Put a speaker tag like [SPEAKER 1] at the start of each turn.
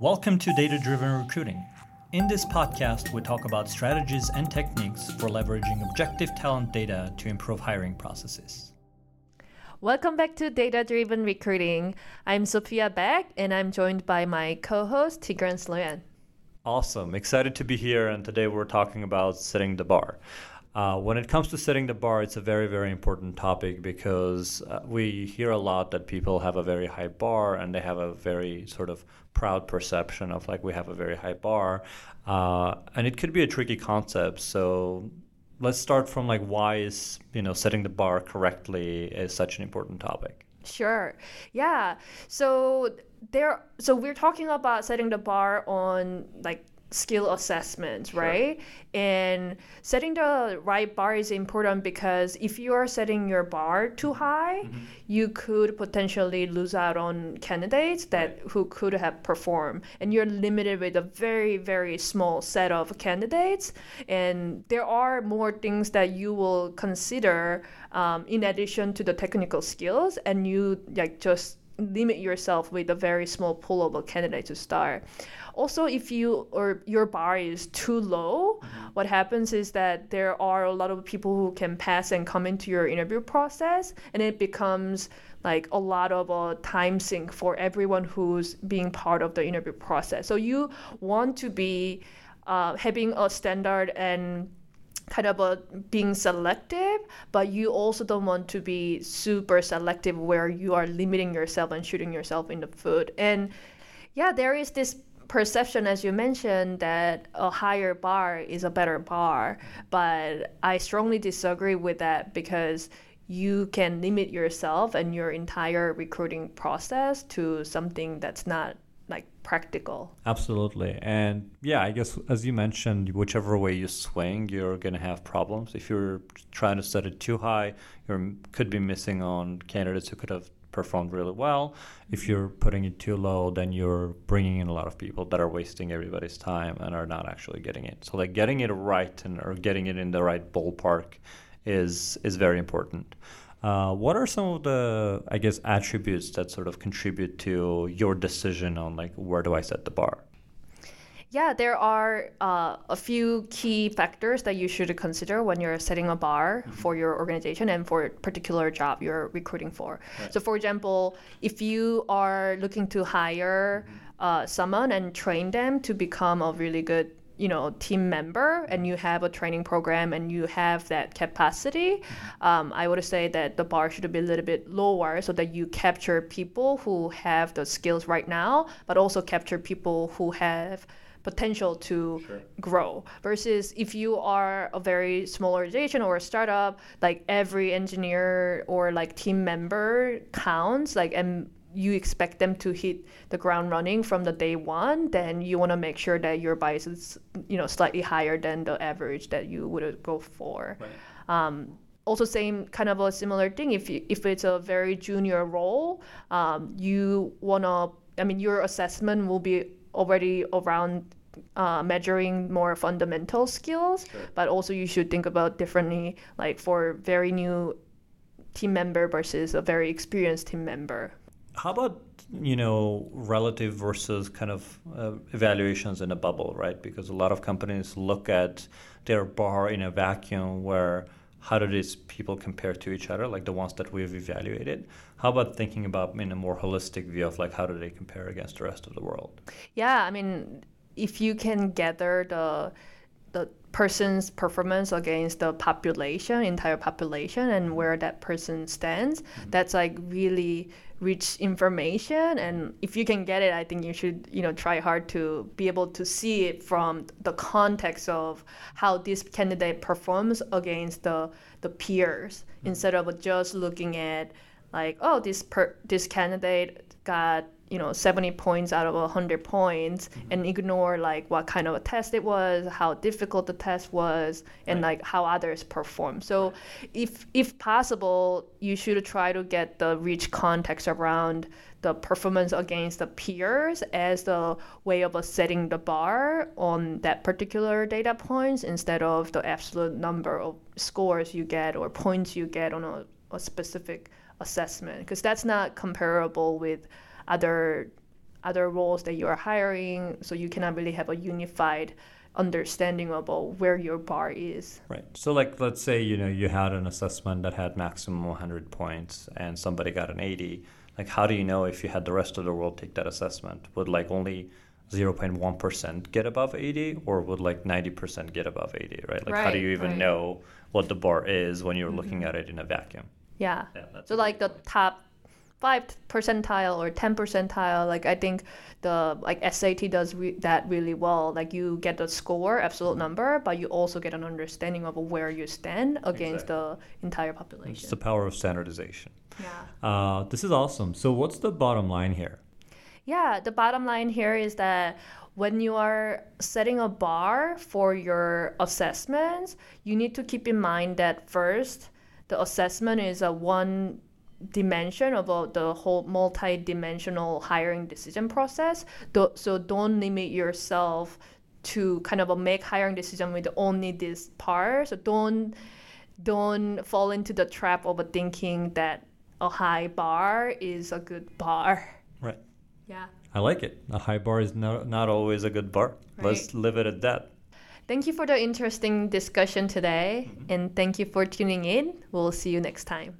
[SPEAKER 1] Welcome to Data Driven Recruiting. In this podcast, we talk about strategies and techniques for leveraging objective talent data to improve hiring processes.
[SPEAKER 2] Welcome back to Data Driven Recruiting. I'm Sophia Baik and I'm joined by my co host Tigran Sloyan.
[SPEAKER 1] Awesome. Excited to be here. And today we're talking about setting the bar. Uh, when it comes to setting the bar, it's a very, very important topic because uh, we hear a lot that people have a very high bar and they have a very sort of proud perception of like we have a very high bar. Uh, and it could be a tricky concept. So let's start from like why is you know setting the bar correctly is such an important topic.
[SPEAKER 2] Sure. Yeah. So there. So we're talking about setting the bar on like skill assessments, sure. right? And setting the right bar is important because if you are setting your bar too high, mm-hmm. you could potentially lose out on candidates that right. who could have performed, and you're limited with a very very small set of candidates. And there are more things that you will consider um, in addition to the technical skills, and you like just limit yourself with a very small pool of a candidate to start also if you or your bar is too low mm-hmm. what happens is that there are a lot of people who can pass and come into your interview process and it becomes like a lot of a time sink for everyone who's being part of the interview process so you want to be uh, having a standard and kind of a being selective, but you also don't want to be super selective where you are limiting yourself and shooting yourself in the foot. And yeah, there is this perception, as you mentioned, that a higher bar is a better bar. But I strongly disagree with that because you can limit yourself and your entire recruiting process to something that's not like practical.
[SPEAKER 1] Absolutely. And yeah, I guess as you mentioned, whichever way you swing, you're going to have problems. If you're trying to set it too high, you could be missing on candidates who could have performed really well. If you're putting it too low, then you're bringing in a lot of people that are wasting everybody's time and are not actually getting it. So like getting it right and or getting it in the right ballpark is is very important. Uh, what are some of the I guess attributes that sort of contribute to your decision on like where do I set the bar?
[SPEAKER 2] Yeah, there are uh, a few key factors that you should consider when you're setting a bar mm-hmm. for your organization and for a particular job you're recruiting for. Right. So, for example, if you are looking to hire mm-hmm. uh, someone and train them to become a really good you know team member and you have a training program and you have that capacity um, i would say that the bar should be a little bit lower so that you capture people who have the skills right now but also capture people who have potential to sure. grow versus if you are a very small organization or a startup like every engineer or like team member counts like and you expect them to hit the ground running from the day one then you want to make sure that your bias is you know slightly higher than the average that you would go for right. um, also same kind of a similar thing if you, if it's a very junior role um, you want to i mean your assessment will be already around uh, measuring more fundamental skills, sure. but also you should think about differently, like for very new team member versus a very experienced team member.
[SPEAKER 1] How about you know relative versus kind of uh, evaluations in a bubble, right? Because a lot of companies look at their bar in a vacuum where how do these people compare to each other, like the ones that we've evaluated? How about thinking about in a more holistic view of like how do they compare against the rest of the world?
[SPEAKER 2] Yeah, I mean, if you can gather the the person's performance against the population, entire population, and where that person stands, mm-hmm. that's like really rich information. And if you can get it, I think you should, you know, try hard to be able to see it from the context of how this candidate performs against the the peers, mm-hmm. instead of just looking at like, oh, this per this candidate got you know 70 points out of 100 points mm-hmm. and ignore like what kind of a test it was how difficult the test was and right. like how others perform so right. if if possible you should try to get the rich context around the performance against the peers as the way of setting the bar on that particular data points instead of the absolute number of scores you get or points you get on a, a specific assessment because that's not comparable with other other roles that you are hiring, so you cannot really have a unified understanding about oh, where your bar is.
[SPEAKER 1] Right. So like let's say you know you had an assessment that had maximum 100 points and somebody got an 80. Like how do you know if you had the rest of the world take that assessment? Would like only 0.1% get above 80 or would like 90% get above 80, right? Like how do you even
[SPEAKER 2] right.
[SPEAKER 1] know what the bar is when you're looking mm-hmm. at it in a vacuum?
[SPEAKER 2] Yeah.
[SPEAKER 1] Yeah,
[SPEAKER 2] So like the top five percentile or ten percentile, like I think the like SAT does re- that really well. Like you get the score, absolute number, but you also get an understanding of where you stand against the entire population.
[SPEAKER 1] It's the power of standardization.
[SPEAKER 2] Yeah.
[SPEAKER 1] Uh, this is awesome. So what's the bottom line here?
[SPEAKER 2] Yeah, the bottom line here is that when you are setting a bar for your assessments, you need to keep in mind that first, the assessment is a one dimension of a, the whole multi-dimensional hiring decision process. Do, so don't limit yourself to kind of a make hiring decision with only this part. So don't don't fall into the trap of a thinking that a high bar is a good bar.
[SPEAKER 1] Right.
[SPEAKER 2] Yeah.
[SPEAKER 1] I like it. A high bar is not, not always a good bar. Let's
[SPEAKER 2] Right.
[SPEAKER 1] live it at that.
[SPEAKER 2] Thank you for the interesting discussion today, mm-hmm. and thank you for tuning in. We'll see you next time.